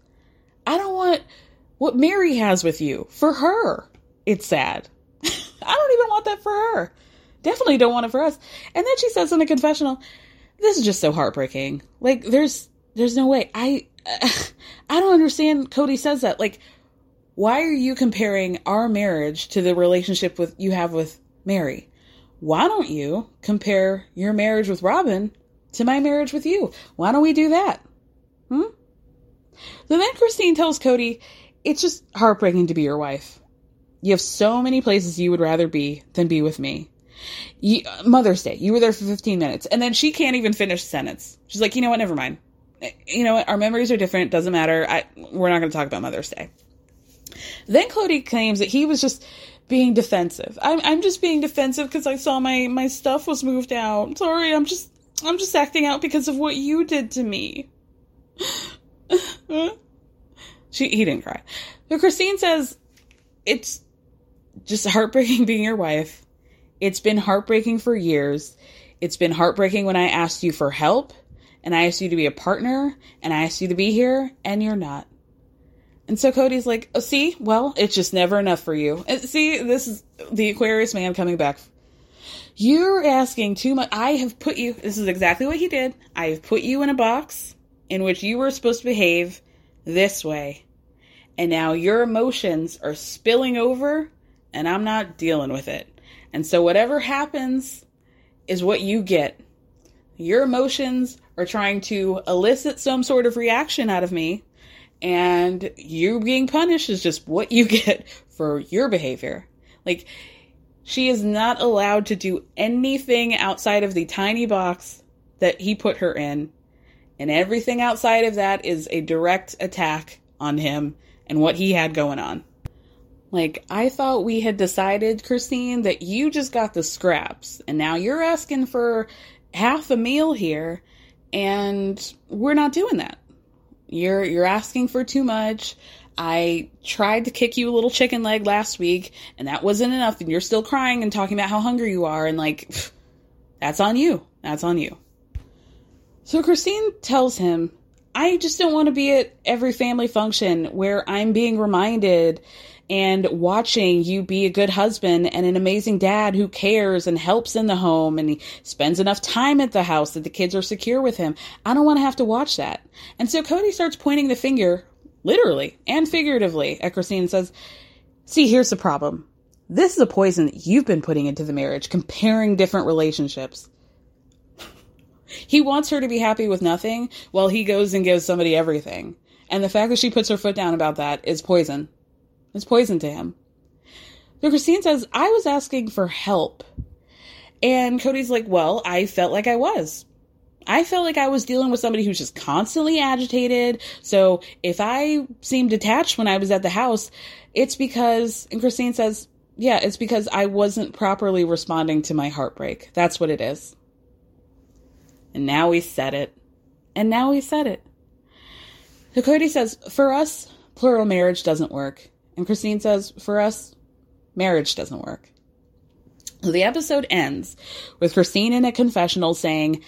I don't want what Meri has with you. For her, it's sad. I don't even want that for her. Definitely don't want it for us. And then she says in a confessional, this is just so heartbreaking. Like, there's there's no way. I I don't understand Kody says that. Like why are you comparing our marriage to the relationship with you have with Meri? Why don't you compare your marriage with Robyn to my marriage with you? Why don't we do that? Hmm? So then Christine tells Kody, it's just heartbreaking to be your wife. You have so many places you would rather be than be with me. You, Mother's Day, you were there for 15 minutes. And then she can't even finish the sentence. She's like, you know what? Never mind you know, what? our memories are different. Doesn't matter. I, we're not going to talk about Mother's Day. Then Kody claims that he was just being defensive. I'm, I'm just being defensive because I saw my, my stuff was moved out. Sorry, I'm just, I'm just acting out because of what you did to me. she he didn't cry. But Christine says it's just heartbreaking being your wife. It's been heartbreaking for years. It's been heartbreaking when I asked you for help and I asked you to be a partner and I asked you to be here and you're not. And so Kody's like, oh, see, well, it's just never enough for you. And see, this is the Aquarius man coming back. You're asking too much. I have put you, this is exactly what he did. I have put you in a box in which you were supposed to behave this way. And now your emotions are spilling over and I'm not dealing with it. And so whatever happens is what you get. Your emotions are trying to elicit some sort of reaction out of me, and you being punished is just what you get for your behavior. Like, she is not allowed to do anything outside of the tiny box that he put her in, and everything outside of that is a direct attack on him and what he had going on. Like, I thought we had decided, Christine, that you just got the scraps, and now you're asking for half a meal here, and we're not doing that. You're you're asking for too much. I tried to kick you a little chicken leg last week, and that wasn't enough, and you're still crying and talking about how hungry you are, and like, that's on you. That's on you. So Christine tells him, I just don't want to be at every family function where I'm being reminded and watching you be a good husband and an amazing dad who cares and helps in the home and he spends enough time at the house that the kids are secure with him. I don't want to have to watch that. And so Kody starts pointing the finger, literally and figuratively, at Christine and says, See, here's the problem. This is a poison that you've been putting into the marriage, comparing different relationships. He wants her to be happy with nothing while he goes and gives somebody everything. And the fact that she puts her foot down about that is poison. It's poison to him. So Christine says, I was asking for help. And Kody's like, Well, I felt like I was. I felt like I was dealing with somebody who's just constantly agitated. So if I seemed detached when I was at the house, it's because, and Christine says, yeah, it's because I wasn't properly responding to my heartbreak. That's what it is. And now he said it. And now he said it. Kody says, for us, plural marriage doesn't work. And Christine says, for us, marriage doesn't work. So the episode ends with Christine in a confessional saying,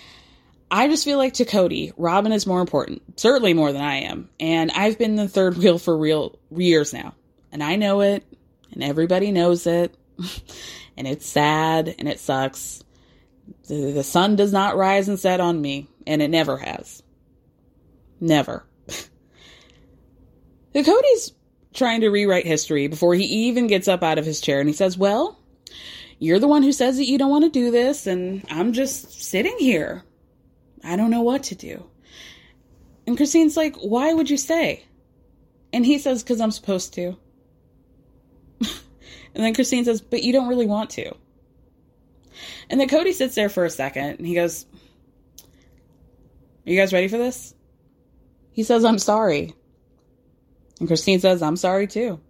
I just feel like to Kody, Robyn is more important, certainly more than I am. And I've been the third wheel for real years now. And I know it, and everybody knows it. and it's sad and it sucks. The, the sun does not rise and set on me, and it never has. Never. Kody's trying to rewrite history before he even gets up out of his chair and he says, Well, you're the one who says that you don't want to do this, and I'm just sitting here. I don't know what to do. And Christine's like, Why would you stay? And he says, Because I'm supposed to. and then Christine says, But you don't really want to. And then Kody sits there for a second and he goes, Are you guys ready for this? He says, I'm sorry. And Christine says, I'm sorry too.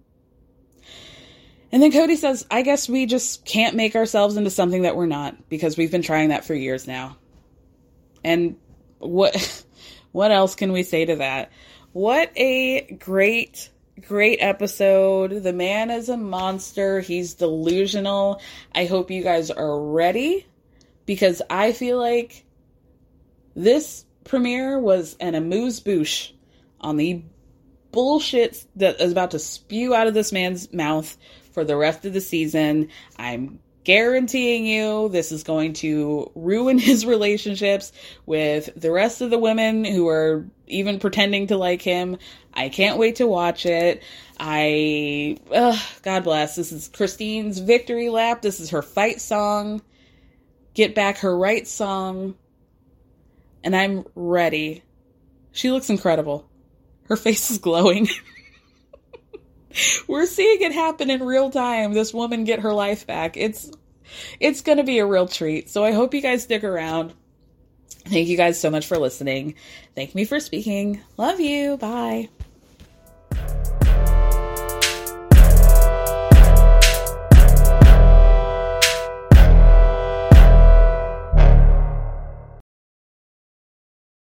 And then Kody says, I guess we just can't make ourselves into something that we're not because we've been trying that for years now. And what what else can we say to that? What a great great episode. The man is a monster. He's delusional. I hope you guys are ready because I feel like this premiere was an amuse bouche on the bullshit that is about to spew out of this man's mouth for the rest of the season. I'm guaranteeing you this is going to ruin his relationships with the rest of the women who are even pretending to like him. I can't wait to watch it. I, ugh, God bless. This is Christine's victory lap. This is her fight song. Get back her right song. And I'm ready. She looks incredible. Her face is glowing. We're seeing it happen in real time. This woman get her life back. It's it's going to be a real treat. So I hope you guys stick around. Thank you guys so much for listening. Thank me for speaking. Love you. Bye.